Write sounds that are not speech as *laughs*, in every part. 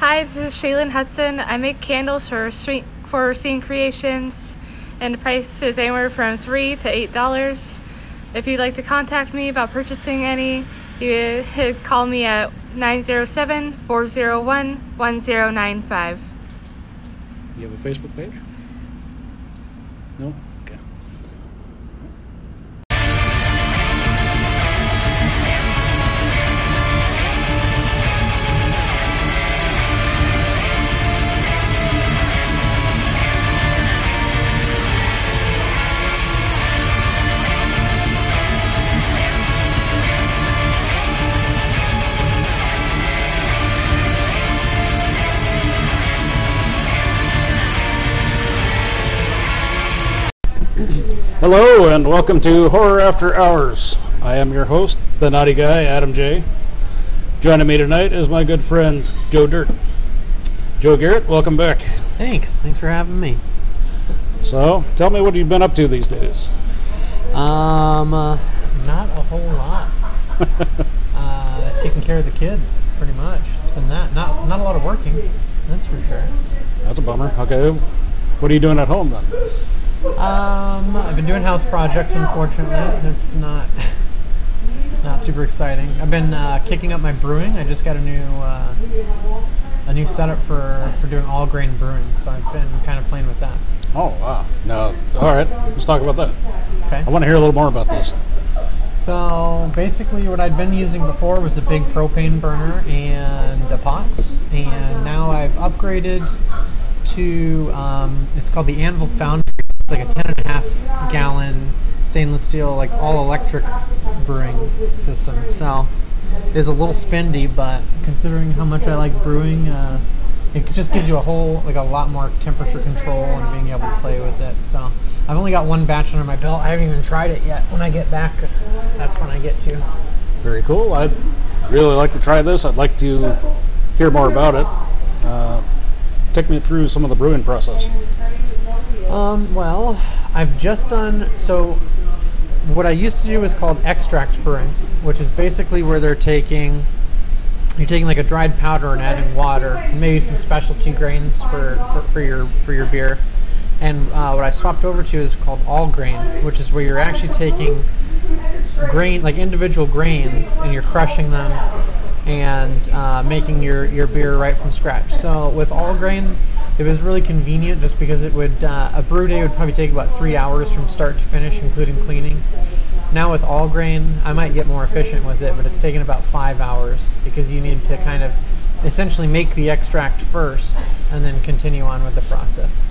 Hi, this is Shaylin Hudson. I make candles for street, for Scene Creations, and the price is anywhere from three to eight dollars. If you'd like to contact me about purchasing any, you could call me at 907-401-1095. You have a Facebook page? No? Hello and welcome to Horror After Hours. I am your host, the naughty guy, Adam J. Joining me tonight is my good friend, Joe Dirt. Joe Garrett, welcome back. Thanks. Thanks for having me. So, tell me what you've been up to these days. Um, uh, not a whole lot. *laughs* uh, taking care of the kids, pretty much. It's been that. Not not a lot of working. That's for sure. That's a bummer. Okay. What are you doing at home then? Um, I've been doing house projects. Unfortunately, it's not *laughs* not super exciting. I've been uh, kicking up my brewing. I just got a new uh, a new setup for for doing all grain brewing. So I've been kind of playing with that. Oh, wow. No. All right. Let's talk about that. Okay. I want to hear a little more about this. So basically, what I'd been using before was a big propane burner and a pot, and now I've upgraded to um, it's called the Anvil Foundry. It's like a ten and a half gallon stainless steel, like all electric brewing system. So it is a little spendy, but considering how much I like brewing, uh, it just gives you a whole like a lot more temperature control and being able to play with it. So I've only got one batch under my belt. I haven't even tried it yet. When I get back, that's when I get to. Very cool. I'd really like to try this. I'd like to hear more about it. Uh, take me through some of the brewing process. Um, well, I've just done so. What I used to do is called extract brewing, which is basically where they're taking you're taking like a dried powder and adding water, maybe some specialty grains for, for, for your for your beer. And uh, what I swapped over to is called all grain, which is where you're actually taking grain like individual grains and you're crushing them and uh, making your, your beer right from scratch. So with all grain, it was really convenient just because it would uh, a brew day would probably take about three hours from start to finish, including cleaning. Now with all grain, I might get more efficient with it, but it's taken about five hours because you need to kind of essentially make the extract first and then continue on with the process.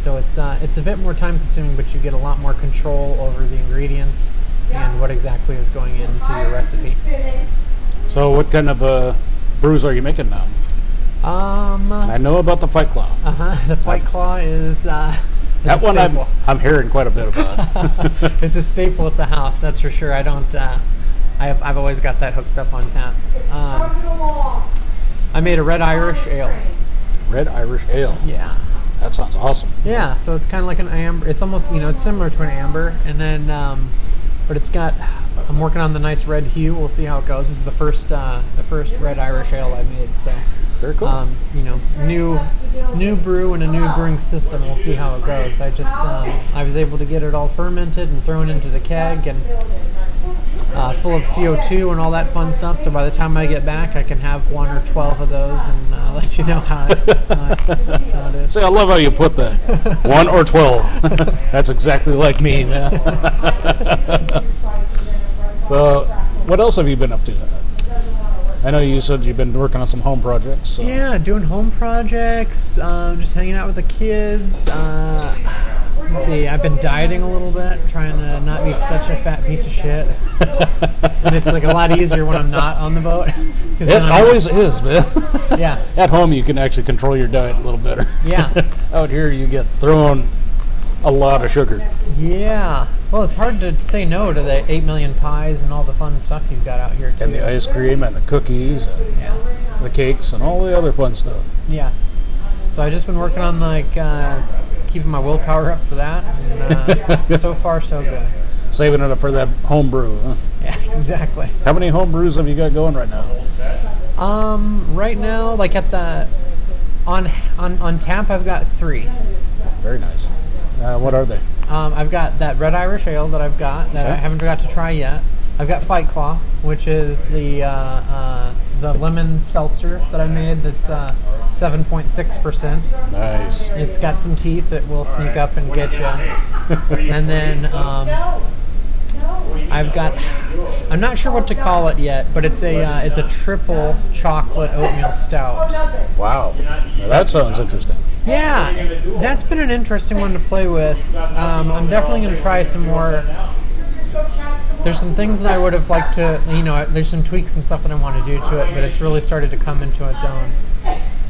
So it's uh, it's a bit more time consuming, but you get a lot more control over the ingredients and what exactly is going into your recipe. So, what kind of uh, brews are you making now? Um, I know about the Fight Claw. uh huh. *laughs* The White Claw is uh, is That one I'm. I'm hearing quite a bit about. *laughs* it's a staple at the house, that's for sure. I don't. Uh, I have, I've always got that hooked up on tap. Um, I made a red Irish ale. Red Irish Ale. Yeah. That sounds awesome. Yeah. So it's kind of like an amber. It's almost you know it's similar to an amber, and then um, but it's got. I'm working on the nice red hue. We'll see how it goes. This is the first uh, the first red Irish ale I made. So. Very cool. Um, you know, new new brew and a new brewing system. We'll see how it goes. I just um, I was able to get it all fermented and thrown into the keg and uh, full of CO2 and all that fun stuff. So by the time I get back, I can have one or twelve of those and uh, *laughs* let you know how it, how how it is. See, I love how you put that. *laughs* One or 12. *laughs* That's exactly like me, man. so, what else have you been up to? I know you said you've been working on some home projects. So. Yeah, doing home projects, um, just hanging out with the kids. Uh, let's see, I've been dieting a little bit, trying to not be such a fat piece of shit. *laughs* and it's like a lot easier when I'm not on the boat. It always is, man. Yeah, *laughs* At home, you can actually control your diet a little better. yeah, *laughs* Out here, you get thrown a lot of sugar. yeah. Well, it's hard to say no to the eight million pies and all the fun stuff you've got out here too. And the ice cream and the cookies and yeah. the cakes and all the other fun stuff. Yeah. So I've just been working on like uh, keeping my willpower up for that, and uh, *laughs* so far so good. Saving it up for that home brew. Huh? Yeah, *laughs* exactly. How many home brews have you got going right now? Um, right now, like at the on on on tap, I've got three. Very nice. Uh, what are they? Um, I've got that red Irish ale that I've got that I haven't got to try yet. I've got Fight Claw, which is the uh, uh, the lemon seltzer that I made. That's uh, seven point six percent. Nice. It's got some teeth that will sneak up and get you. *laughs* and then um, I've got. I'm not sure what to call it yet, but it's a uh, it's a triple chocolate oatmeal stout. Wow. Now that sounds interesting. Yeah, that's been an interesting one to play with. Um, I'm definitely going to try some more. There's some things that I would have liked to, you know, there's some tweaks and stuff that I want to do to it, but it's really started to come into its own.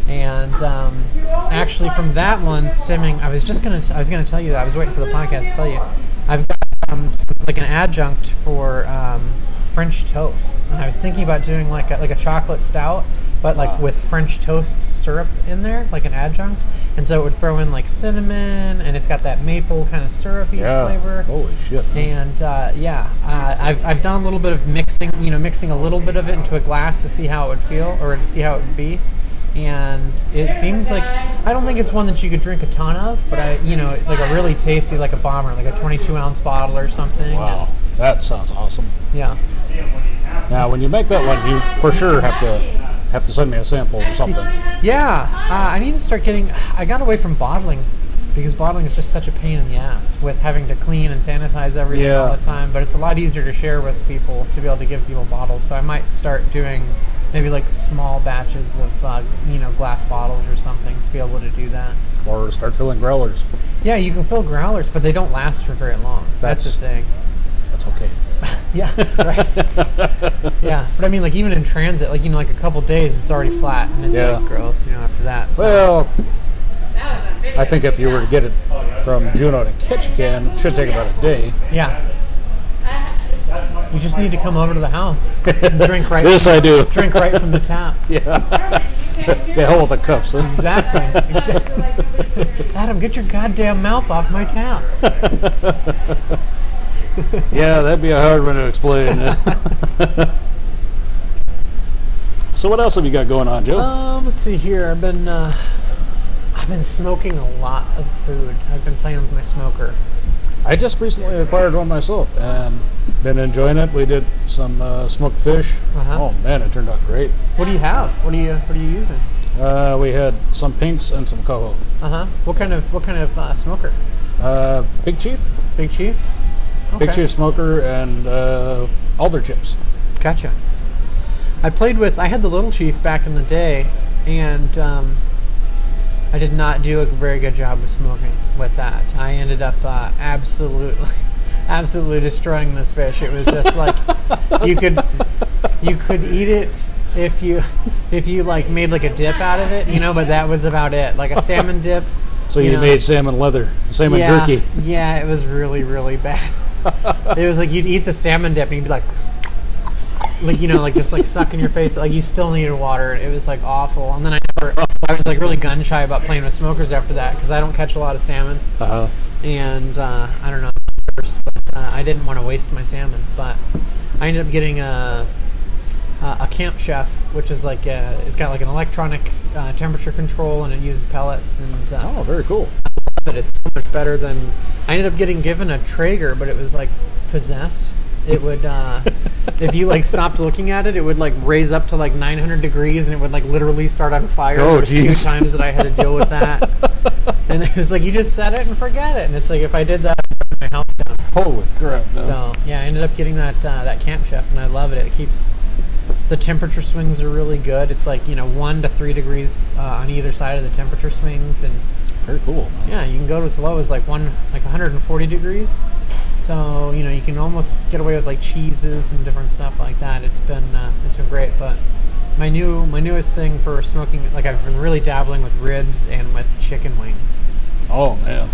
And um, actually, from that one stemming, I was just gonna, I was gonna tell you that I was waiting for the podcast to tell you. I've got um, like an adjunct for um, French toast, and I was thinking about doing like a, like a chocolate stout, but like Wow. with French toast syrup in there, like an adjunct. And so it would throw in like cinnamon, and it's got that maple kind of syrupy Yeah. flavor. Holy shit. And uh, yeah, uh, I've, I've done a little bit of mixing, you know, mixing a little bit of it into a glass to see how it would feel or to see how it would be. And it seems like I don't think it's one that you could drink a ton of, but I, you know, like a really tasty, like a bomber, like a 22 ounce bottle or something. Wow. That sounds awesome. Yeah. Now, when you make that one, you for sure have to have to send me a sample or something. Yeah, uh, I need to start getting. I got away from bottling because bottling is just such a pain in the ass with having to clean and sanitize everything Yeah. all the time. But it's a lot easier to share with people to be able to give people bottles. So I might start doing maybe like small batches of uh, you know glass bottles or something to be able to do that. Or start filling growlers. Yeah, you can fill growlers, but they don't last for very long. That's, That's- the thing. That's okay. Yeah, *laughs* right. yeah, but I mean, like even in transit, like you know, like a couple days, it's already flat and it's Yeah. like gross, you know, after that. So. Well, I think if you were to get it from Juneau to Ketchikan, it should take about a day. Yeah. You just need to come over to the house and *laughs* drink right. This I do. drink right from the tap. *laughs* Yeah, they hold the cups. Huh? Exactly. exactly. Adam, get your goddamn mouth off my tap. *laughs* Yeah, that'd be a hard one to explain. *laughs* so, what else have you got going on, Joe? Um, let's see here. I've been uh, I've been smoking a lot of food. I've been playing with my smoker. I just recently acquired one myself and been enjoying it. We did some uh, smoked fish. Uh-huh. Oh man, it turned out great. What do you have? What are you What are you using? Uh, we had some pinks and some coho. Uh huh. What kind of What kind of uh, smoker? Uh, Big Chief, Big Chief. Big Okay. Chief smoker, and uh, alder chips. Gotcha. I played with. I had the little chief back in the day, and um, I did not do a very good job of smoking with that. I ended up uh, absolutely, *laughs* absolutely destroying this fish. It was just like you could, you could eat it if you, if you like made like a dip out of it, you know. But that was about it. Like a salmon dip. *laughs* So you, know. made salmon leather, salmon yeah, jerky. Yeah, it was really, really bad. *laughs* it was like you'd eat the salmon dip and you'd be like, like you know, like just like suck in your face. Like you still needed water. It was like awful. And then I never, I was like really gun shy about playing with smokers after that because I don't catch a lot of salmon, Uh-huh. and uh, I don't know, but uh, I didn't want to waste my salmon. But I ended up getting a a a camp chef, which is like uh it's got like an electronic uh, temperature control and it uses pellets and uh, Oh, very cool. That it's so much better than I ended up getting given a Traeger, but it was like possessed. It would uh, *laughs* if you like stopped looking at it, it would like raise up to like 900 degrees and it would like literally start on fire. Oh, there was two jeez. times that I had to deal with that, *laughs* and it was like you just set it and forget it. And it's like if I did that, I'd my house down. Holy crap. no. So yeah, I ended up getting that uh, that Camp Chef, and I love it. It keeps the temperature swings are really good. It's like you know one to three degrees uh, on either side of the temperature swings, and Very cool. yeah, you can go to as low as like one like 140 degrees. So you know you can almost get away with like cheeses and different stuff like that. It's been uh, it's been great. But my new my newest thing for smoking like I've been really dabbling with ribs and with chicken wings. Oh man.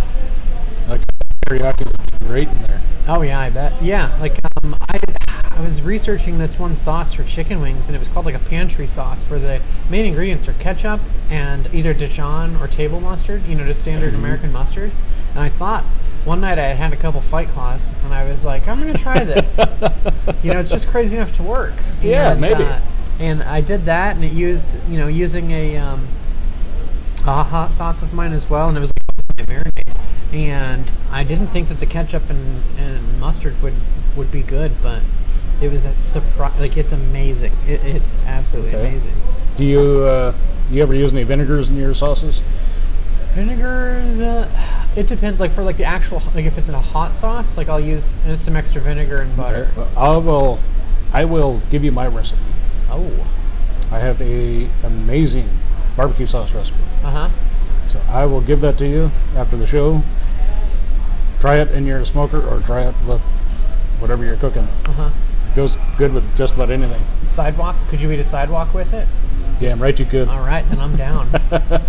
Like teriyaki would be great in there. Oh yeah, I bet. Yeah, like um, I I was researching this one sauce for chicken wings, and it was called like a pantry sauce, where the main ingredients are ketchup and either Dijon or table mustard, you know, just standard American mustard. And I thought one night I had had a couple Fight Claws, and I was like, I'm gonna try this. *laughs* you know, it's just crazy enough to work. Yeah, And, maybe. Uh, And I did that, and it used, you know, using a, um, a hot sauce of mine as well, and it was like marinade. And I didn't think that the ketchup and, and mustard would would be good, but it was a surprise. Like it's amazing. It, it's absolutely Okay. amazing. Do you uh, you ever use any vinegars in your sauces? Vinegars, uh, it depends. Like for like the actual, like if it's in a hot sauce, like I'll use uh, some extra vinegar and butter. Well, I will. I will give you my recipe. Oh, I have a amazing barbecue sauce recipe. uh huh. So I will give that to you after the show. Try it in your smoker or try it with whatever you're cooking. Uh huh. Goes good with just about anything. Sidewalk? Could you eat a sidewalk with it? Damn right you could. All right, then I'm down. *laughs*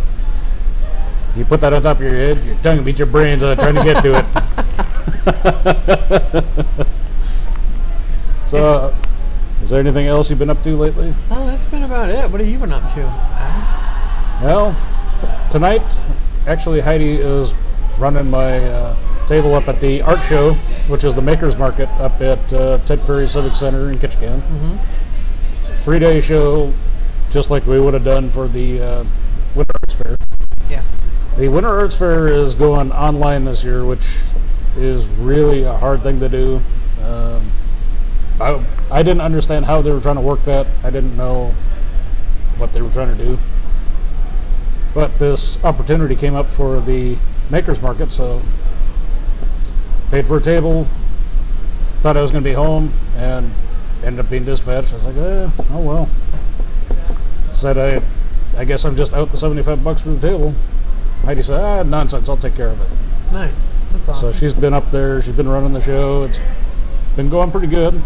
You put that on top of your head, your tongue will beat your brains out trying to get to it. *laughs* so, uh, is there anything else you've been up to lately? oh, that's been about it. What have you been up to? Adam? Well, tonight, actually, Heidi is running my uh, table up at the art show, which is the Makers Market up at uh, Ted Ferry Civic Center in Ketchikan. Mhm. It's a three day show, just like we would have done for the uh, Winter Arts Fair. Yeah. The Winter Arts Fair is going online this year, which is really a hard thing to do. Um, I, I didn't understand how they were trying to work that. I didn't know what they were trying to do. But this opportunity came up for the Makers Market, so paid for a table. Thought I was going to be home, and ended up being dispatched. I was like, eh, oh well. Said I, I guess I'm just out the 75 bucks for the table. Heidi said, ah, nonsense, I'll take care of it. Nice. That's awesome. So she's been up there, she's been running the show. It's been going pretty good.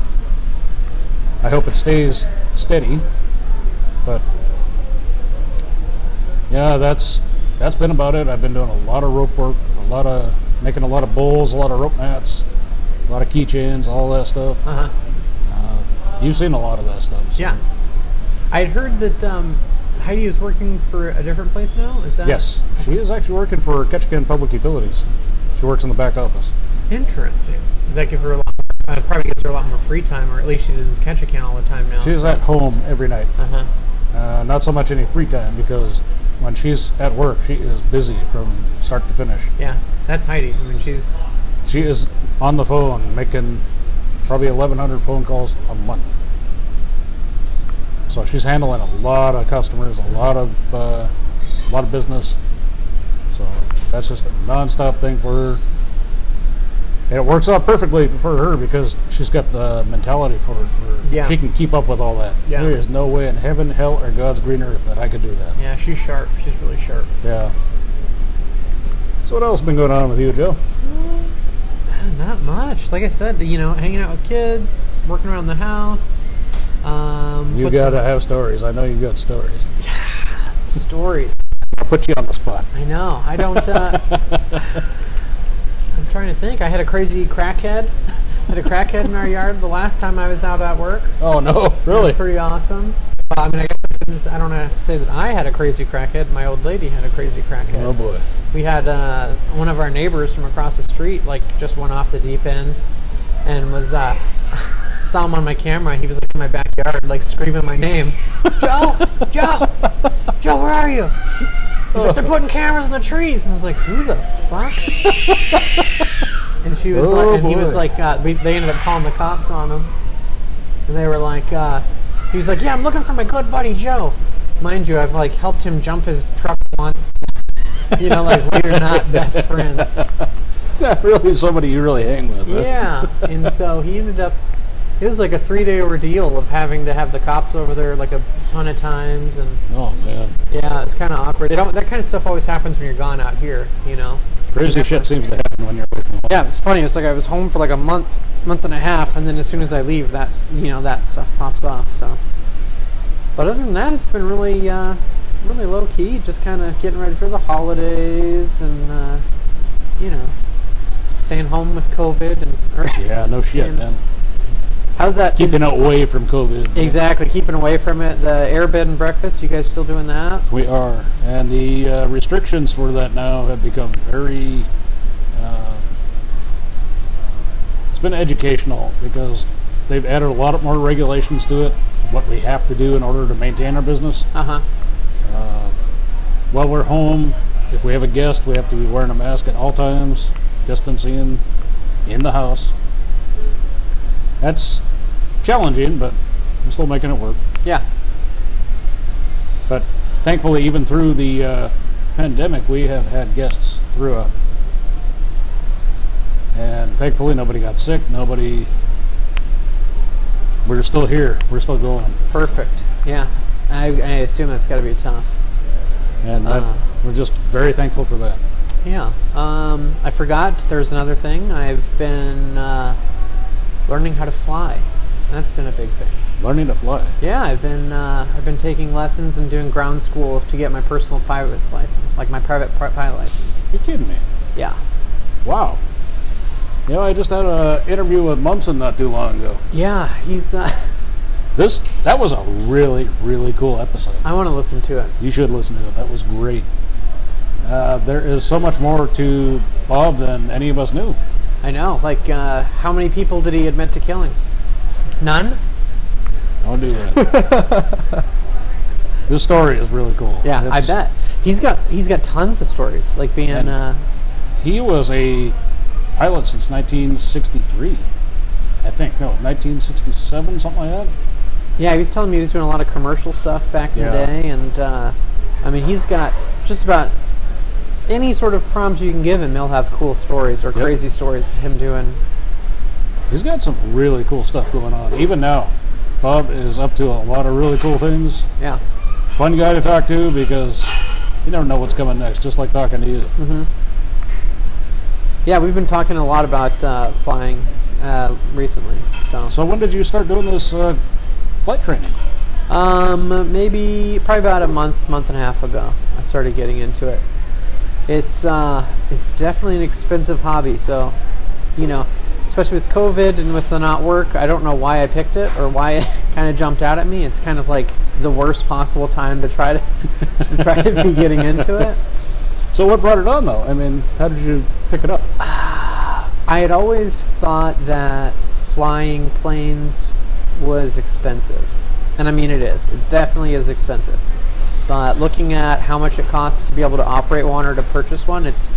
I hope it stays steady. But yeah, that's that's been about it. I've been doing a lot of rope work, a lot of making a lot of bowls, a lot of rope mats, a lot of keychains, all that stuff. uh huh. Uh, you've seen a lot of that stuff. so- Yeah. I'd heard that um, Heidi is working for a different place now. Is that Yes, she is actually working for Ketchikan Public Utilities. She works in the back office. interesting? Does that give her a lot? Uh, probably gives her a lot more free time, or at least she's in Ketchikan all the time now. She's at home every night. Uh huh. Uh, not so much any free time because when she's at work, she is busy from start to finish. Yeah, that's Heidi. I mean, she's She is on the phone making probably 1,100 phone calls a month. So she's handling a lot of customers, a lot of uh, a lot of business. So that's just a nonstop thing for her. And it works out perfectly for her because she's got the mentality for it. Yeah. She can keep up with all that. Yeah. There is no way in heaven, hell, or God's green earth that I could do that. yeah, she's sharp. She's really sharp. Yeah. So what else been going on with you, Joe? Not much. Like I said, you know, hanging out with kids, working around the house. Um, You gotta have stories. I know you got stories. Yeah, stories. I'll put you on the spot. I know. I don't. Uh, *laughs* I'm trying to think. I had a crazy crackhead. *laughs* had a crackhead in our yard the last time I was out at work. Oh no, really? pretty awesome. Uh, I mean, I, guess I don't have to say that I had a crazy crackhead. My old lady had a crazy crackhead. Oh boy. We had uh, one of our neighbors from across the street, like, just went off the deep end and was, uh, *laughs* saw him on my camera. He was like in my backyard, like screaming my name *laughs* Joe! Joe! Joe, where are you? He's like, they're putting cameras in the trees. And I was like, who the fuck? *laughs* and she was Oh, like, and he was like, uh, we, they ended up calling the cops on him. And they were like, uh, he was like, yeah, I'm looking for my good buddy Joe. Mind you, I've like helped him jump his truck once. you know, like we're not *laughs* best friends. Not really somebody you really hang with. huh? Yeah. And so he ended up, it was like a three day ordeal of having to have the cops over there like a ton of times. And Oh man. yeah, it's kind of awkward. It, that kind of stuff always happens when you're gone out here, you know? Crazy shit seems to happen when you're away from home. Yeah, it's funny. It's like I was home for like a month, month and a half, and then as soon as I leave, that's you know that stuff pops off. So, but other than that, it's been really, uh, really low key. Just kind of getting ready for the holidays, and uh, you know, staying home with COVID. And Yeah, no shit, man. How's that? Keeping away from COVID. exactly keeping away from it. The air bed and breakfast. You guys still doing that? We are, and the uh, restrictions for that now have become very. Uh, it's been educational because they've added a lot more regulations to it. what we have to do in order to maintain our business. Uh huh. While we're home, if we have a guest, we have to be wearing a mask at all times, distancing in the house. That's challenging, but I'm still making it work. Yeah. But thankfully, even through the uh, pandemic, we have had guests throughout. And thankfully, nobody got sick. Nobody. We're still here. We're still going. Perfect. Yeah. I, I assume that's got to be tough. And that, Uh. we're just very thankful for that. Yeah. Um, I forgot there's another thing. I've been uh, learning how to fly. That's been a big thing. Learning to fly. Yeah, I've been uh, I've been taking lessons and doing ground school to get my personal pilot's license, like my private pri- pilot license. You're kidding me. Yeah. Wow. You know, I just had an interview with Munson not too long ago. Yeah, he's. Uh, *laughs* This that was a really really cool episode. I want to listen to it. You should listen to it. That was great. Uh, there is so much more to Bob than any of us knew. I know. Like, uh, how many people did he admit to killing? None. Don't do that. this story is really cool. Yeah, I bet he's got he's got tons of stories. Like being. Uh, He was a pilot since 1963. I think no, 1967, something like that. Yeah, he was telling me he was doing a lot of commercial stuff back in the day, and uh, I mean, he's got just about any sort of prompt you can give him, he'll have cool stories or Yep. crazy stories of him doing. He's got some really cool stuff going on. Even now, Bob is up to a lot of really cool things. Yeah, Fun guy to talk to because you never know what's coming next. Just like talking to you. yeah, we've been talking a lot about uh, flying uh, recently. So, So when did you start doing this uh, flight training? um, maybe probably about a month, month and a half ago, I started getting into it. It's uh, it's definitely an expensive hobby. So, you know, especially with COVID and with the not work, I don't know why I picked it or why it *laughs* kind of jumped out at me. It's kind of like the worst possible time to try to, *laughs* to try to be getting into it. So what brought it on though? I mean, how did you pick it up? *sighs* I had always thought that flying planes was expensive. And I mean, it is. It definitely is expensive. But looking at how much it costs to be able to operate one or to purchase one, it's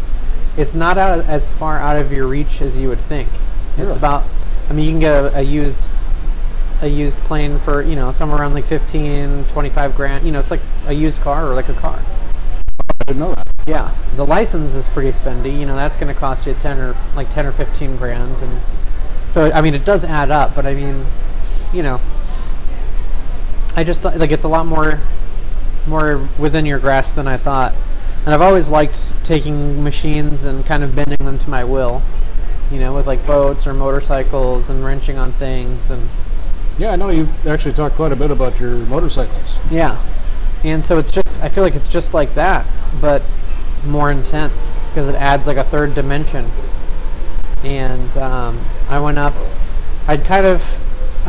it's not out as far out of your reach as you would think. It's Really? about, I mean, you can get a, a used a used plane for you know somewhere around like 15, 25 grand. You know, it's like a used car or like a car. I didn't know that. Yeah, the license is pretty spendy. You know, that's going to cost you ten or like ten or fifteen grand, and so I mean, it does add up. But I mean, you know, I just thought like it's a lot more, more within your grasp than I thought. And I've always liked taking machines and kind of bending them to my will. You know, with like boats or motorcycles and wrenching on things and Yeah, I know you actually talked quite a bit about your motorcycles. Yeah. And so it's just, I feel like it's just like that, but more intense because it adds like a third dimension. And um, I went up, I'd kind of,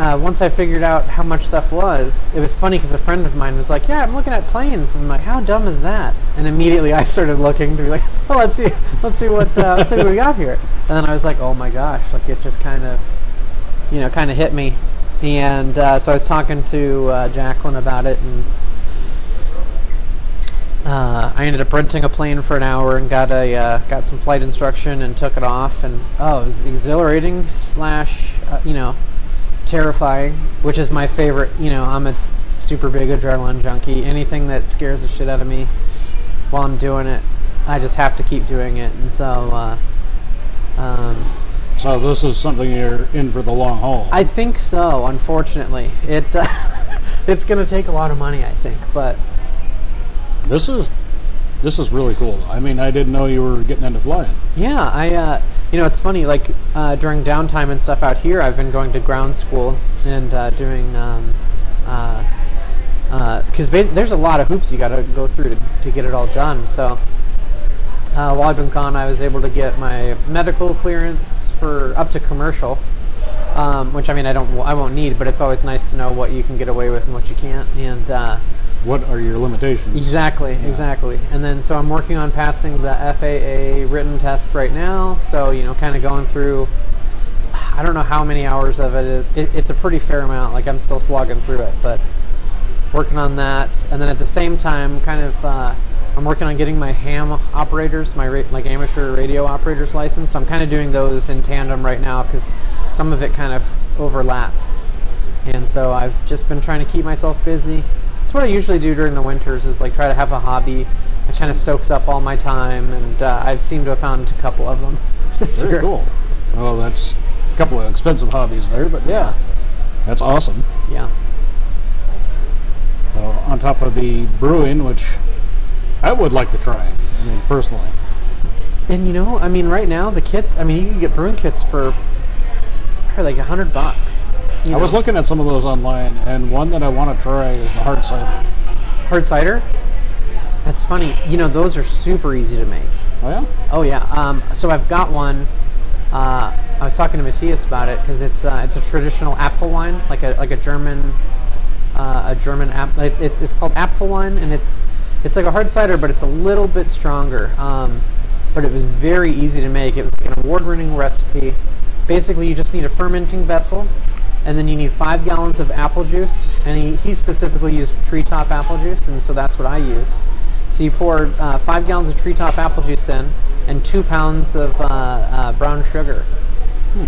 uh, once I figured out how much stuff was, it was funny because a friend of mine was like, Yeah, I'm looking at planes. And I'm like, How dumb is that? And immediately I started looking to be like, *laughs* Oh, let's see, let's see what, uh, let's see what we got here. And then I was like, Oh my gosh, like it just kind of, you know, kind of hit me. And uh, so I was talking to uh, Jacqueline about it, and uh, I ended up renting a plane for an hour and got a uh, got some flight instruction and took it off. And oh, it was exhilarating slash, you know, terrifying, which is my favorite. You know, I'm a super big adrenaline junkie. Anything that scares the shit out of me while I'm doing it, I just have to keep doing it. And so. Uh, um, So this is something you're in for the long haul. I think so. Unfortunately, it uh, *laughs* it's going to take a lot of money. I think, but this is this is really cool. I mean, I didn't know you were getting into flying. yeah, I uh, you know it's funny. Like uh, during downtime and stuff out here, I've been going to ground school and uh, doing um, because bas- there's a lot of hoops you got to go through to, to get it all done. So. Uh, while I've been gone, I was able to get my medical clearance for up to commercial, um, which I mean I don't I won't need, but it's always nice to know what you can get away with and what you can't. And uh, What are your limitations? Exactly, exactly. And then so I'm working on passing the FAA written test right now. So, you know, kind of going through I I don't know how many hours of it, is, it. It's a pretty fair amount. Like I'm still slogging through it, but working on that. And then at the same time, kind of, uh, I'm working on getting my ham operators, my ra- like amateur radio operators license. So I'm kind of doing those in tandem right now because some of it kind of overlaps. And so I've just been trying to keep myself busy. That's what I usually do during the winters is like try to have a hobby. that kind of soaks up all my time, and uh, I've seemed to have found a couple of them. *laughs* this Very year. cool. Well, that's a couple of expensive hobbies there, but Yeah, that's awesome. yeah. So on top of the brewing, which I would like to try, I mean, personally. And you know, I mean, right now the kits. I mean, you can get brewing kits for probably like a hundred bucks. You I was looking at some of those online, and one that I want to try is the hard cider. hard cider. That's funny. You know, those are super easy to make. Oh yeah, Oh yeah. Um, so I've got one. Uh, I was talking to Matthias about it because it's uh, it's a traditional Apfelwein, like a like a German uh, a German app. It, it's, it's called Apfelwein, and it's it's like a hard cider, but it's a little bit stronger. Um, but it was very easy to make. It was like an award-winning recipe. Basically, you just need a fermenting vessel, and then you need five gallons of apple juice. And he, he specifically used Tree Top apple juice, and so that's what I used. So you pour uh, five gallons of Tree Top apple juice in, and two pounds of uh, uh, brown sugar,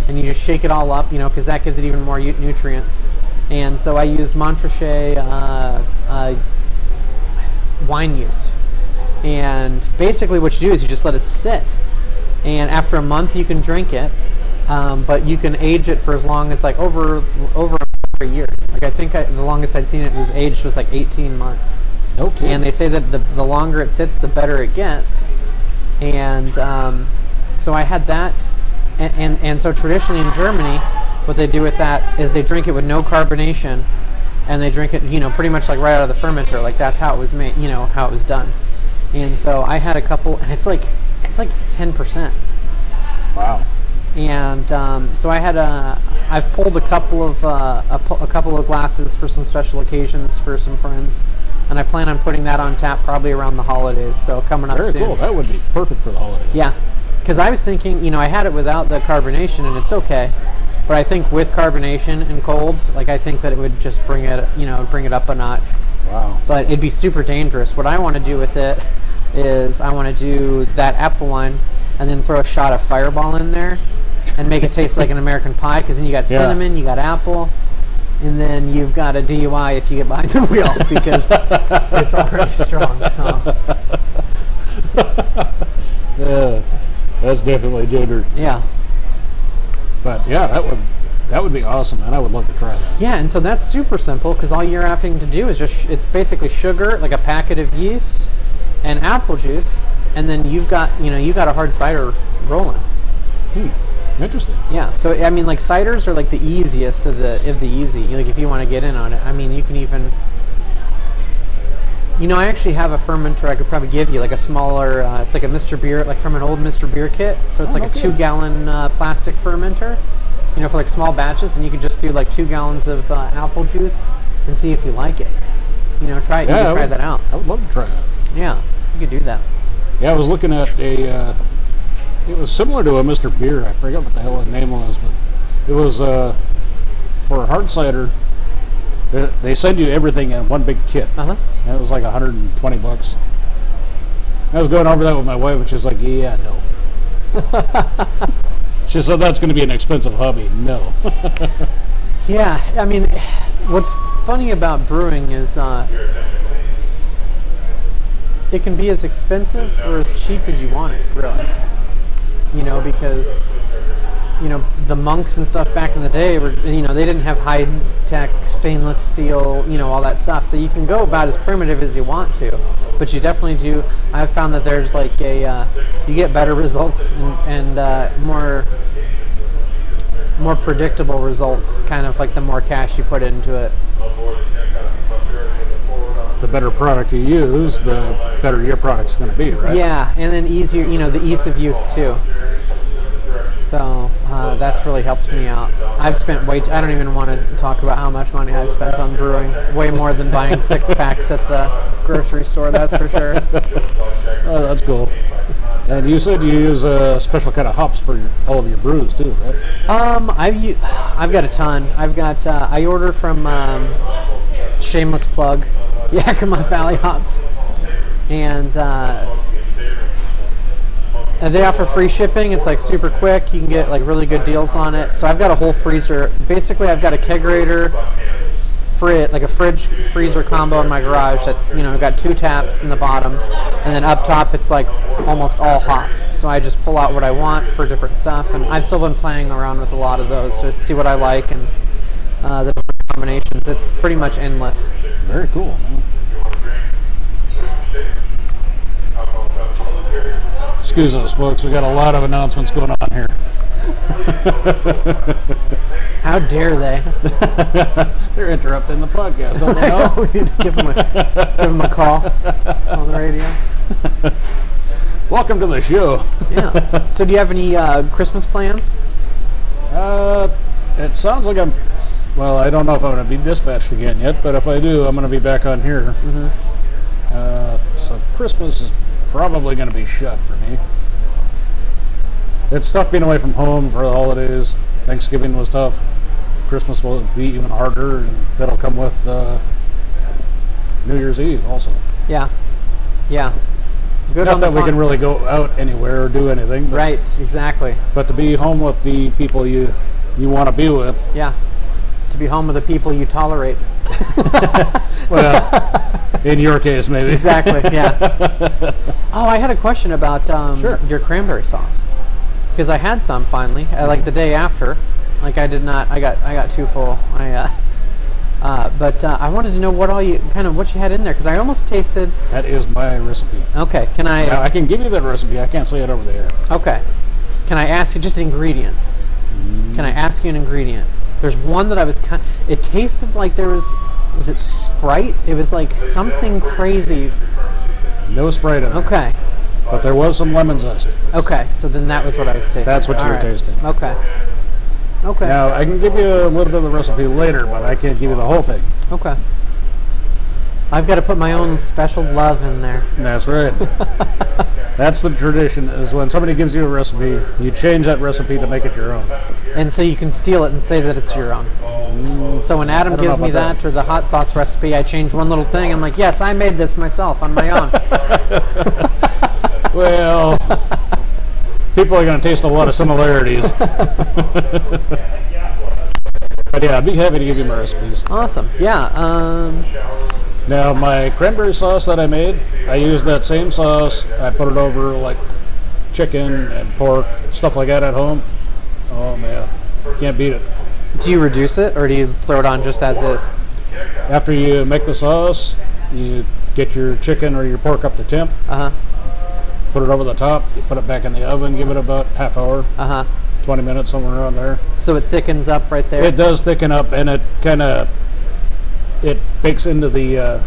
and you just shake it all up, you know, because that gives it even more u- nutrients. And so I used Montrachet uh, uh, wine yeast. And basically, what you do is you just let it sit, and after a month you can drink it, um, but you can age it for as long as like over over a year. Like I think I, the longest I'd seen it was aged was like 18 months. okay. And they say that the, the longer it sits, the better it gets. And um, so I had that. And, and, and so traditionally in Germany, what they do with that is they drink it with no carbonation. And they drink it, you know, pretty much like right out of the fermenter. Like that's how it was made, you know, how it was done. And so I had a couple, and it's like, it's like 10% wow. And um, so I had a I've pulled a couple of uh, a, a couple of glasses for some special occasions for some friends, and I plan on putting that on tap probably around the holidays. So coming up Very soon. cool. That would be perfect for the holidays. Yeah, because I was thinking, you know, I had it without the carbonation, and it's okay. But I think with carbonation and cold, like I think that it would just bring it, you know, bring it up a notch. Wow. But it'd be super dangerous. What I want to do with it is I want to do that apple wine and then throw a shot of Fireball in there and make it taste like an American pie. Because then you got Yeah. cinnamon, you got apple, and then you've got a DUI if you get behind the wheel *laughs* because it's already strong. So *laughs* Yeah, that's definitely ginger. yeah. But yeah, that would that would be awesome, and I would love to try that. Yeah, and so that's super simple because all you're having to do is just sh- it's basically sugar, like a packet of yeast, and apple juice, and then you've got you know—you've got a hard cider rolling. Hmm. Interesting. Yeah, so I mean, like ciders are like the easiest of the of the easy. Like if you want to get in on it, I mean, you can even. You know, I actually have a fermenter I could probably give you, like a smaller. Uh, it's like a Mr. Beer, like from an old Mr. Beer kit. So it's Oh, like a two-gallon uh, plastic fermenter. You know, for like small batches, and you could just do like two gallons of uh, apple juice and see if you like it. You know, try it. Yeah, you I can try would- that out. I would love to try that. Yeah, you could do that. Yeah, I was looking at a. It was similar to a Mr. Beer. I forget what the hell the name was, but it was uh, for a hard cider. They, send you everything in one big kit. Uh huh. And it was like 120 bucks. I was going over that with my wife, and she's like, "Yeah, no." *laughs* she said that's going to be an expensive hobby. No. *laughs* Yeah, I mean, what's funny about brewing is uh, it can be as expensive or as cheap as you want it, really. You know, because you know the monks and stuff back in the day were, you know, they didn't have high tech stainless steel, you know, all that stuff. So you can go about as primitive as you want to, but you definitely do. I've found that there's like a uh, you get better *laughs* results and, and uh, more more predictable results, kind of like the more cash you put into it. The better product you use, the better your product's going to be, right? Yeah, and then easier, you know, the ease of use too. So uh, that's really helped me out. I've spent way. T- I don't even want to talk about how much money I've spent on brewing. Way more than buying *laughs* six packs at the grocery store. That's for sure. *laughs* Oh, that's cool. And you said you use a special kind of hops for your, all of your brews too, right? Um, I've u- I've got a ton. I've got uh, I order from um, shameless plug, *laughs* Yakima Valley Hops, and uh, and they offer free shipping. It's like super quick. You can get like really good deals on it. So I've got a whole freezer. Basically, I've got a kegerator, fri- like a fridge freezer combo in my garage. That's you know got two taps in the bottom, and then up top it's like almost all hops. So I just pull out what I want for different stuff, and I've still been playing around with a lot of those to see what I like and uh, the combinations. It's pretty much endless. Very cool. man. Excuse us, folks. We got a lot of announcements going on here. *laughs* How dare they? *laughs* They're interrupting the podcast, don't they *laughs* know? we need to give them a a call on the radio. Welcome to the show. Yeah. So do you have any uh, Christmas plans? Uh, it sounds like I'm. Well, I don't know if I'm going to be dispatched again yet, but if I do, I'm going to be back on here. Mm-hmm. Uh, so Christmas is probably going to be shut for me. It's tough being away from home for the holidays. Thanksgiving was tough. Christmas will be even harder, and that'll come with uh, New Year's Eve also. Yeah. Yeah. Good Not that we can really go out anywhere or do anything, but, Right. Exactly. but to be home with the people you you want to be with. Yeah. To be home with the people you tolerate. *laughs* Well, in your case, maybe. Exactly. Yeah. *laughs* oh, I had a question about um, Sure. your cranberry sauce because I had some finally, uh, like the day after. Like I did not. I got. I got too full. I. Uh, *laughs* uh, but uh, I wanted to know what all you kind of what you had in there because I almost tasted. That is my recipe. Okay. Can I? Now, I can give you that recipe. I can't say it over there. Okay. Can I ask you just ingredients? Can I ask you an ingredient? There's one that I was kind. It tasted like there was. Was it Sprite? It was like something crazy. No Sprite in it. Okay. But there was some lemon zest. Okay. So then that was what I was tasting. That's what you All were tasting. Okay. Okay. Now, I can give you a little bit of the recipe later, but I can't give you the whole thing. Okay. I've got to put my own special love in there. That's right. *laughs* That's the tradition, is when somebody gives you a recipe, you change that recipe to make it your own. And so you can steal it and say that it's your own. So when Adam I don't know gives me about that, or the hot sauce recipe, I change one little thing. I'm like, yes, I made this myself on my own. *laughs* Well, people are going to taste a lot of similarities. *laughs* but yeah, I'd be happy to give you my recipes. awesome. Yeah. Um, Now, my cranberry sauce that I made, I used that same sauce. I put it over like chicken and pork, stuff like that at home. Oh man, can't beat it. do you reduce it, or do you throw it on just as is? After you make the sauce, you get your chicken or your pork up to temp, Uh huh. put it over the top, you put it back in the oven, give it about half hour, Uh huh. 20 minutes, somewhere around there. So it thickens up right there. It does thicken up, and it kind of it bakes into the uh,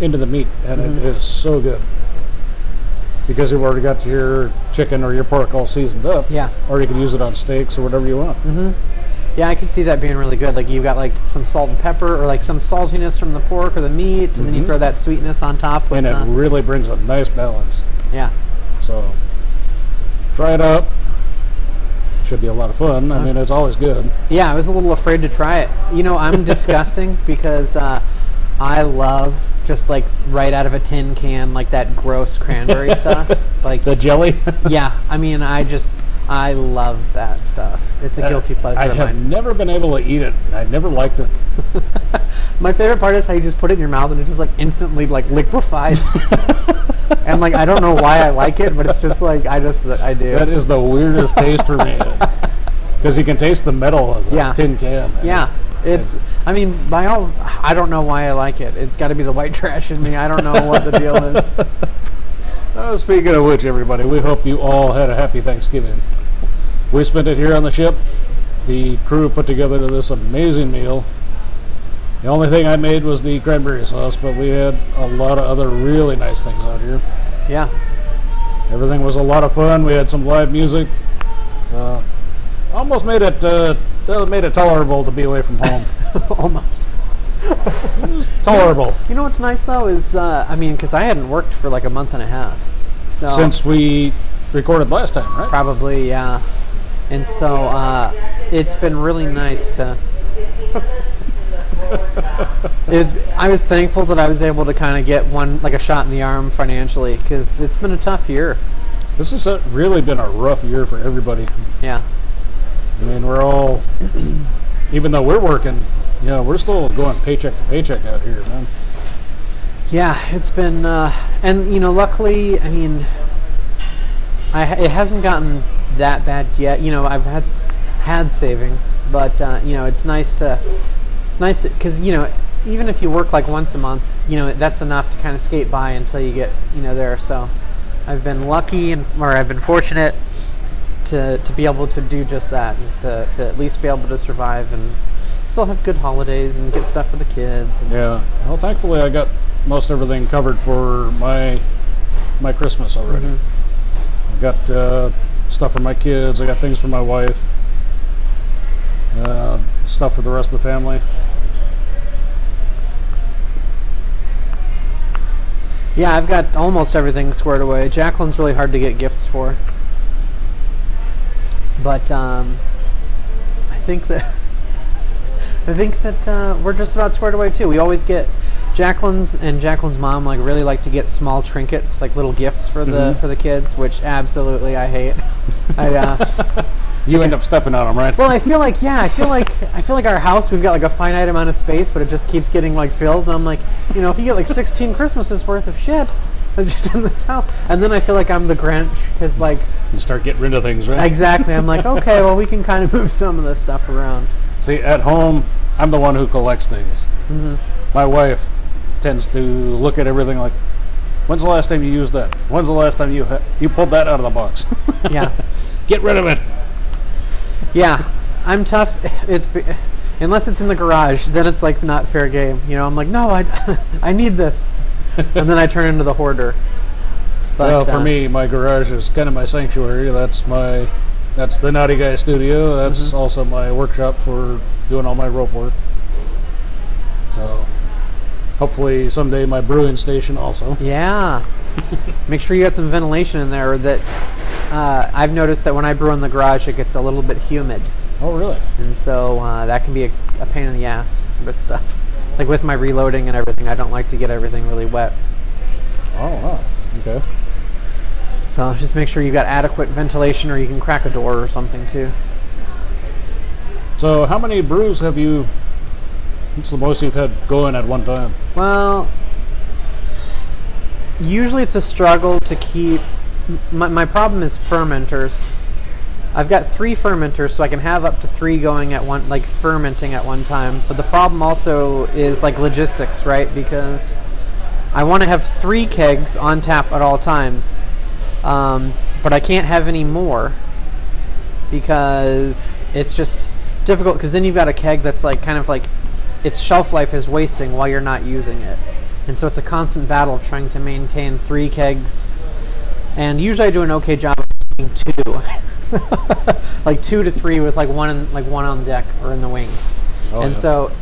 into the meat, and it is so good because you've already got your chicken or your pork all seasoned up. Yeah. Or you can use it on steaks or whatever you want. Yeah, I can see that being really good. Like you've got like some salt and pepper, or like some saltiness from the pork or the meat, and then you throw that sweetness on top. With, And it uh, really brings a nice balance. yeah. So try it out. Should be a lot of fun. I mean, it's always good. Yeah, I was a little afraid to try it. You know, I'm *laughs* disgusting because uh, I love just like right out of a tin can, like that gross cranberry *laughs* stuff. Like, The jelly. yeah, I mean, I just I love that stuff. It's a guilty pleasure I of have never been able to eat it. I've never liked it. *laughs* My favorite part is how you just put it in your mouth and it just like instantly like liquefies. *laughs* and like I don't know why I like it, but it's just like I just I do. That is the weirdest taste for me. *laughs* Because you can taste the metal of the Yeah. tin can. Yeah, it's. I mean, by all, I don't know why I like it. It's got to be the white trash in me. I don't know what the deal is. Uh, speaking of which, everybody, we hope you all had a happy Thanksgiving. We spent it here on the ship. The crew put together this amazing meal. The only thing I made was the cranberry sauce, but we had a lot of other really nice things out here. Yeah, Everything was a lot of fun. We had some live music. Uh, almost made it uh, made it tolerable to be away from home. *laughs* almost. It was tolerable. You know what's nice though is, uh, I mean, because I hadn't worked for like a month and a half, So Since we recorded last time, right? probably yeah, and so uh, it's been really nice to. *laughs* was, I was thankful that I was able to kind of get one like a shot in the arm financially because it's been a tough year. This has uh, really been a rough year for everybody. Yeah, I mean, we're all, *clears throat* even though we're working, you know, we're still going paycheck to paycheck out here, man. yeah, it's been, uh, and you know, luckily, I mean, I it hasn't gotten that bad yet. You know, I've had had savings, but uh, you know, it's nice to, it's nice to, because you know, even if you work like once a month, you know, that's enough to kind of skate by until you get, you know, there. So, I've been lucky and or I've been fortunate to to be able to do just that, just to to at least be able to survive and still have good holidays and get stuff for the kids. And, Yeah. Well, thankfully, I got most everything covered for my my Christmas already. Mm-hmm. I got uh, stuff for my kids. I got things for my wife. Uh, stuff for the rest of the family. Yeah, I've got almost everything squared away. Jacqueline's really hard to get gifts for. But um, I think that *laughs* I think that uh, we're just about squared away too. We always get Jacqueline's and Jacqueline's mom like really like to get small trinkets, like little gifts for the for the kids, which absolutely I hate. *laughs* I uh, You end up stepping on them, right? well, I feel like yeah, I feel like I feel like our house we've got like a finite amount of space, but it just keeps getting like filled. And I'm like, you know, if you get like 16 Christmases worth of shit *laughs* that's just in this house, and then I feel like I'm the Grinch because like you start getting rid of things, right? exactly, I'm like, *laughs* okay, well we can kind of move some of this stuff around. See, at home, I'm the one who collects things. Mm-hmm. My wife tends to look at everything like, "When's the last time you used that? When's the last time you ha- you pulled that out of the box? *laughs* Yeah, Get rid of it." yeah, I'm tough. It's be- unless it's in the garage, then it's like not fair game. You know, I'm like, no, I *laughs* I need this, and then I turn into the hoarder. But, well, for uh, me, my garage is kind of my sanctuary. That's my, that's the Knotty Guy studio. That's Mm-hmm. also my workshop for doing all my rope work. So, hopefully someday my brewing station also. Yeah. *laughs* Make sure you got some ventilation in there. That uh, I've noticed that when I brew in the garage, it gets a little bit humid, Oh, really? and so uh, that can be a, a pain in the ass with stuff. Like with my reloading and everything, I don't like to get everything really wet. Oh, wow. Okay. So just make sure you got adequate ventilation, or you can crack a door or something too. So, how many brews have you? What's the most you've had going at one time? Well, usually it's a struggle to keep. My, my problem is fermenters. I've got three fermenters, so I can have up to three going at one, like fermenting at one time. But the problem also is like logistics, right? Because I want to have three kegs on tap at all times, um, but I can't have any more because it's just difficult. Because then you've got a keg that's like kind of like its shelf life is wasting while you're not using it, and so it's a constant battle of trying to maintain three kegs. And usually I do an okay job of keeping two, *laughs* like two to three with like one in, like one on deck or in the wings. Oh, and yeah. so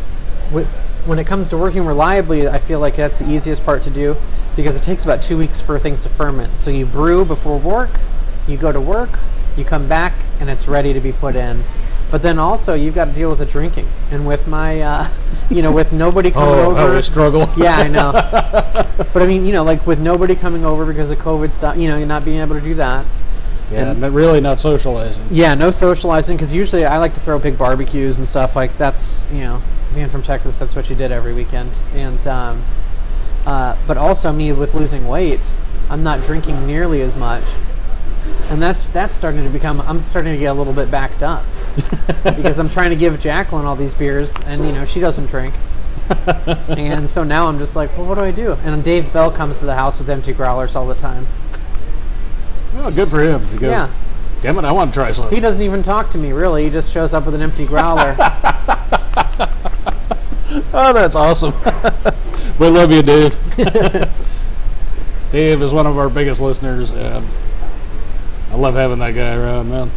with when it comes to working reliably, I feel like that's the easiest part to do because it takes about two weeks for things to ferment. So you brew before work, you go to work, you come back, and it's ready to be put in. But then also you've got to deal with the drinking, and with my, uh, *laughs* you know, with nobody coming Oh, over. how we struggle. *laughs* Yeah, I know. *laughs* but I mean, you know, like with nobody coming over because of COVID stuff, you know, you're not being able to do that. yeah, not really not socializing. Yeah, no socializing because usually I like to throw big barbecues and stuff. Like that's you know, being from Texas, that's what you did every weekend. And um, uh, but also me with losing weight, I'm not drinking nearly as much, and that's that's starting to become. I'm starting to get a little bit backed up *laughs* because I'm trying to give Jacqueline all these beers, and you know she doesn't drink. *laughs* and so now I'm just like, well, what do I do? And Dave Bell comes to the house with empty growlers all the time. Well, good for him because, Yeah. damn it, I want to try some. He doesn't even talk to me, really. He just shows up with an empty growler. *laughs* Oh, that's awesome. we love you, Dave. Dave is one of our biggest listeners, and I love having that guy around, man.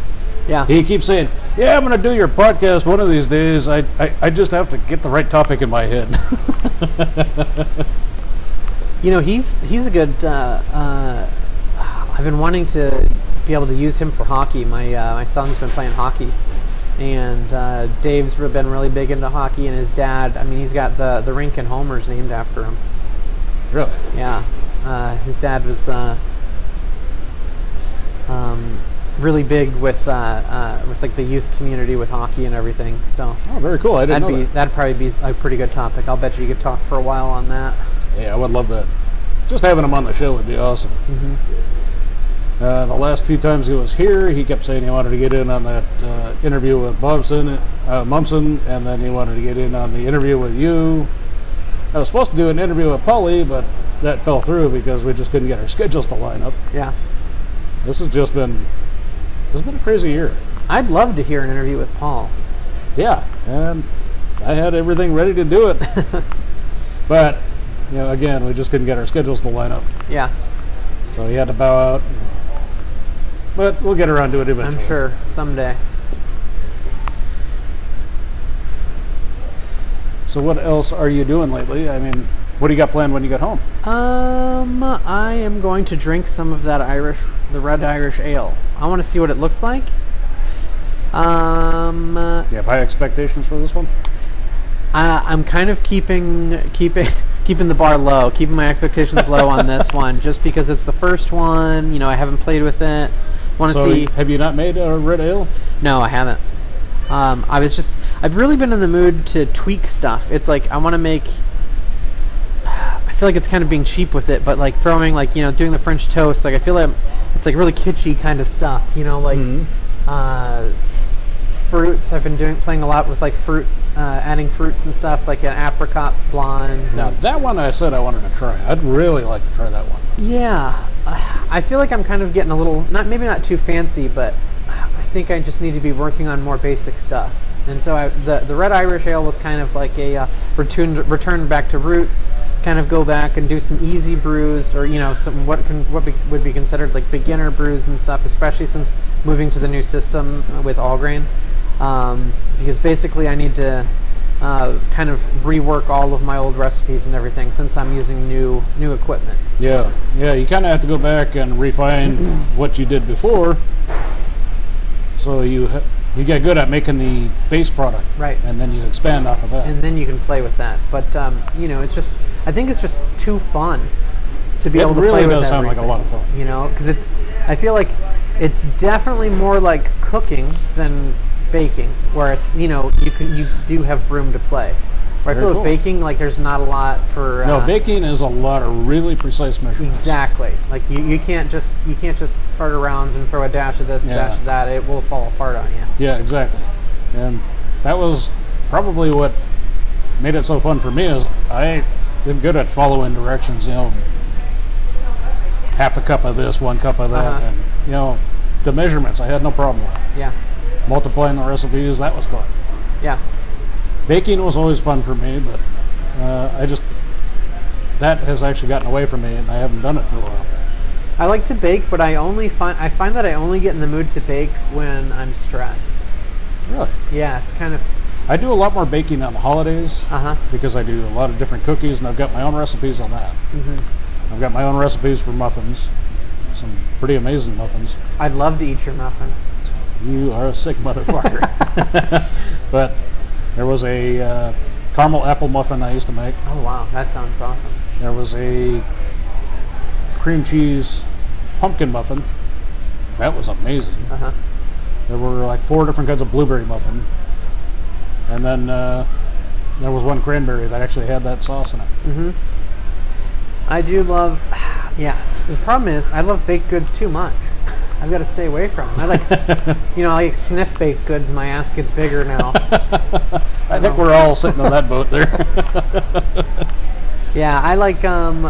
yeah. He keeps saying, "Yeah, I'm going to do your podcast one of these days. I, I, I just have to get the right topic in my head." *laughs* You know, he's he's a good. Uh, uh, I've been wanting to be able to use him for hockey. My uh, my son's been playing hockey, and uh, Dave's been really big into hockey, and his dad. I mean, he's got the the rink in Homer's named after him. Really? Yeah, uh, his dad was uh, um, really big with uh, uh, with like the youth community with hockey and everything. So Oh, very cool. I didn't that'd know be that. that'd probably be a pretty good topic. I'll bet you could talk for a while on that. Yeah, I would love that. Just having him on the show would be awesome. Mm-hmm. Uh, the last few times he was here, he kept saying he wanted to get in on that uh, interview with Bobson, uh, Mumson, and then he wanted to get in on the interview with you. I was supposed to do an interview with Polly, but that fell through because we just couldn't get our schedules to line up. Yeah, This has just been, has been a crazy year. I'd love to hear an interview with Paul. Yeah, and I had everything ready to do it, *laughs* but you know, again, we just couldn't get our schedules to line up, Yeah, so he had to bow out. But we'll get around to it eventually. I'm sure someday. So what else are you doing lately? I mean, what do you got planned when you get home? Um, I am going to drink some of that Irish, the red Irish ale. I want to see what it looks like. Um, uh, you have high expectations for this one? I, I'm kind of keeping keeping *laughs* keeping the bar low, keeping my expectations low on this *laughs* one, just because it's the first one. You know, I haven't played with it. Want to So see? have you not made a red ale? No, I haven't. Um, I was just, I've really been in the mood to tweak stuff. It's like I want to make. I feel like it's kind of being cheap with it, but like throwing like you know doing the French toast. Like I feel like it's like really kitschy kind of stuff. You know, like uh, fruits. I've been doing playing a lot with like fruit, uh, adding fruits and stuff, like an apricot blonde. Now that one I said I wanted to try. I'd really like to try that one. yeah, uh, I feel like I'm kind of getting a little not maybe not too fancy, but I think I just need to be working on more basic stuff. And so I, the the red Irish ale was kind of like a uh, return return back to roots, kind of go back and do some easy brews or you know some what can what be, would be considered like beginner brews and stuff, especially since moving to the new system with all grain. Um, because basically I need to uh, kind of rework all of my old recipes and everything since I'm using new new equipment. Yeah, yeah. You kind of have to go back and refine what you did before, so you you get good at making the base product, Right. And then you expand off of that. and then you can play with that. But um, you know, it's just I think it's just too fun to be It able to really play with does sound like a lot of fun. You know, because it's I feel like it's definitely more like cooking than baking, where it's you know you can you do have room to play. Where I feel cool. like baking like there's not a lot for no, uh, baking is a lot of really precise measurements. Exactly. Like you, you can't just you can't just fart around and throw a dash of this, Yeah. dash of that. It will fall apart on you. Yeah, exactly. And that was probably what made it so fun for me is I am good at following directions, you know, half a cup of this, one cup of that, Uh-huh. and you know, the measurements I had no problem with. Yeah. Multiplying the recipes, that was fun. Yeah. Baking was always fun for me, but uh, I just that has actually gotten away from me, and I haven't done it for a while. I like to bake, but I only find I find that I only get in the mood to bake when I'm stressed. Really, Yeah, it's kind of I do a lot more baking on the holidays uh huh. because I do a lot of different cookies, and I've got my own recipes on that. hmm I've got my own recipes for muffins, some pretty amazing muffins. I'd love to eat your muffin. You are a sick motherfucker. *laughs* but there was a uh, caramel apple muffin I used to make. Oh wow, that sounds awesome. There was a cream cheese pumpkin muffin. That was amazing. Uh huh. There were like four different kinds of blueberry muffin. And then uh, there was one cranberry that actually had that sauce in it. Mm-hmm. I do love. *sighs* Yeah. The problem is I love baked goods too much. I've got to stay away from. 'em. I like, *laughs* you know, I like sniff baked goods. and My ass gets bigger now. *laughs* I think we're all sitting on that boat there. *laughs* Yeah, I like um,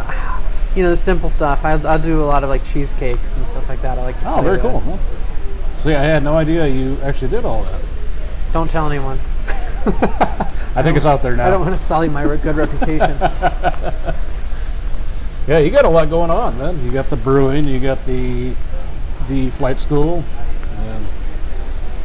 you know, the simple stuff. I I'll do a lot of like cheesecakes and stuff like that. I like. To oh, very cool. See, I had no idea you actually did all that. Don't tell anyone. I think it's out there now. I don't want to sully my good reputation. Yeah, you got a lot going on, man. You got the brewing, you got the the flight school, and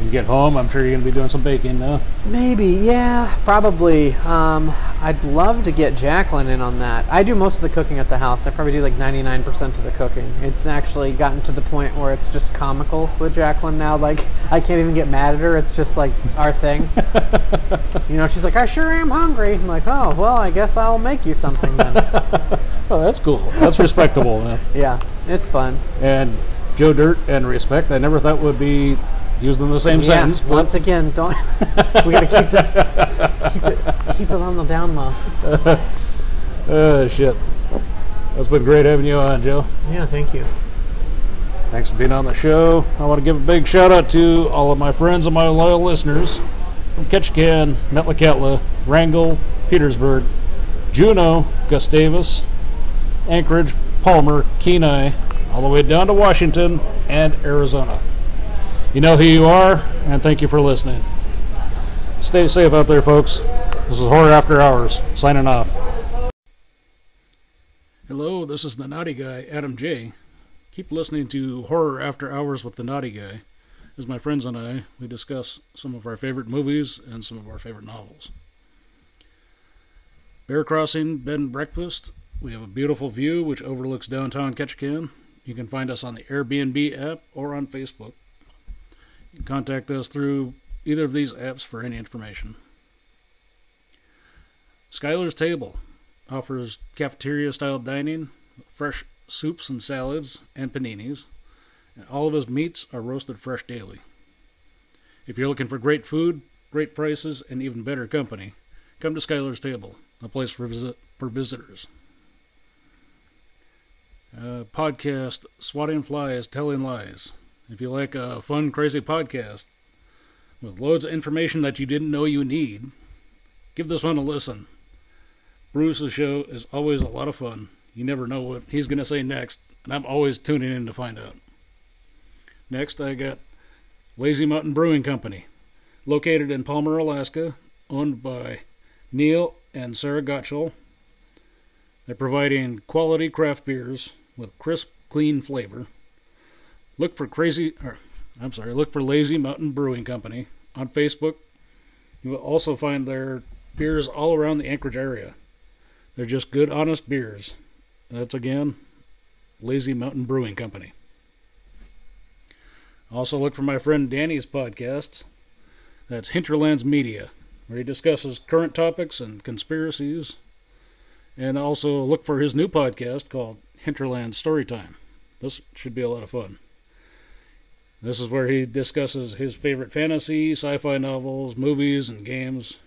You get home, I'm sure you're going to be doing some baking now. Maybe, yeah, probably. Um, I'd love to get Jacqueline in on that. I do most of the cooking at the house. I probably do like 99% of the cooking. It's actually gotten to the point where it's just comical with Jacqueline now. Like, I can't even get mad at her. It's just like our thing. *laughs* you know, she's like, I sure am hungry. I'm like, oh, well, I guess I'll make you something then. *laughs* Oh, that's cool. That's respectable. *laughs* yeah, it's fun. And Joe Dirt and respect, I never thought would be used in the same Yeah, sentence. Once again, don't. *laughs* we gotta keep this. Keep it, keep it on the down low. *laughs* oh shit. It's been great having you on, Joe. Yeah, thank you. Thanks for being on the show. I want to give a big shout out to all of my friends and my loyal listeners from Ketchikan, Metlakatla, Wrangell, Petersburg, Juneau, Gustavus, Anchorage, Palmer, Kenai, all the way down to Washington and Arizona. You know who you are, and thank you for listening. Stay safe out there, folks. This is Horror After Hours, signing off. Hello, this is the Knotty Guy, Adam J. Keep listening to Horror After Hours with the Knotty Guy. As my friends and I, we discuss some of our favorite movies and some of our favorite novels. Bear Crossing Bed and Breakfast. We have a beautiful view which overlooks downtown Ketchikan. You can find us on the Airbnb app or on Facebook. You can contact us through either of these apps for any information. Skylar's Table offers cafeteria style dining, fresh soups and salads, and paninis. And all of his meats are roasted fresh daily. If you're looking for great food, great prices, and even better company, come to Skylar's Table, a place for visit for visitors. Uh, podcast Swatting Flies Telling Lies. If you like a fun, crazy podcast with loads of information that you didn't know you need, give this one a listen. Bruce's show is always a lot of fun. You never know what he's going to say next, and I'm always tuning in to find out. Next, I got Lazy Mountain Brewing Company, located in Palmer, Alaska, owned by Neil and Sarah Gottschall. They're providing quality craft beers with crisp, clean flavor. Look for crazy, or I'm sorry, look for Lazy Mountain Brewing Company on Facebook. You will also find their beers all around the Anchorage area. They're just good, honest beers. That's again Lazy Mountain Brewing Company. Also, look for my friend Danny's podcast. That's Hinterlands Media, where he discusses current topics and conspiracies. And also look for his new podcast called Hinterland Storytime. This should be a lot of fun. This is where he discusses his favorite fantasy, sci fi novels, movies, and games.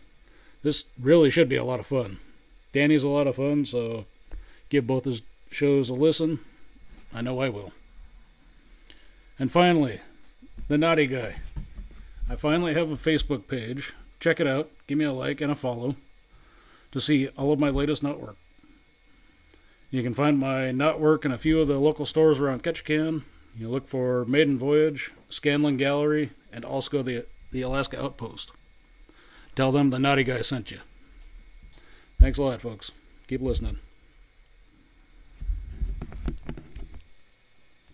This really should be a lot of fun. Danny's a lot of fun, so give both his shows a listen. I know I will. And finally, The Knotty Guy. I finally have a Facebook page. Check it out. Give me a like and a follow to see all of my latest nut work. You can find my nut work in a few of the local stores around Ketchikan. You look for Maiden Voyage, Scanlon Gallery, and also the, the Alaska Outpost. Tell them the Knotty Guy sent you. Thanks a lot, folks. Keep listening.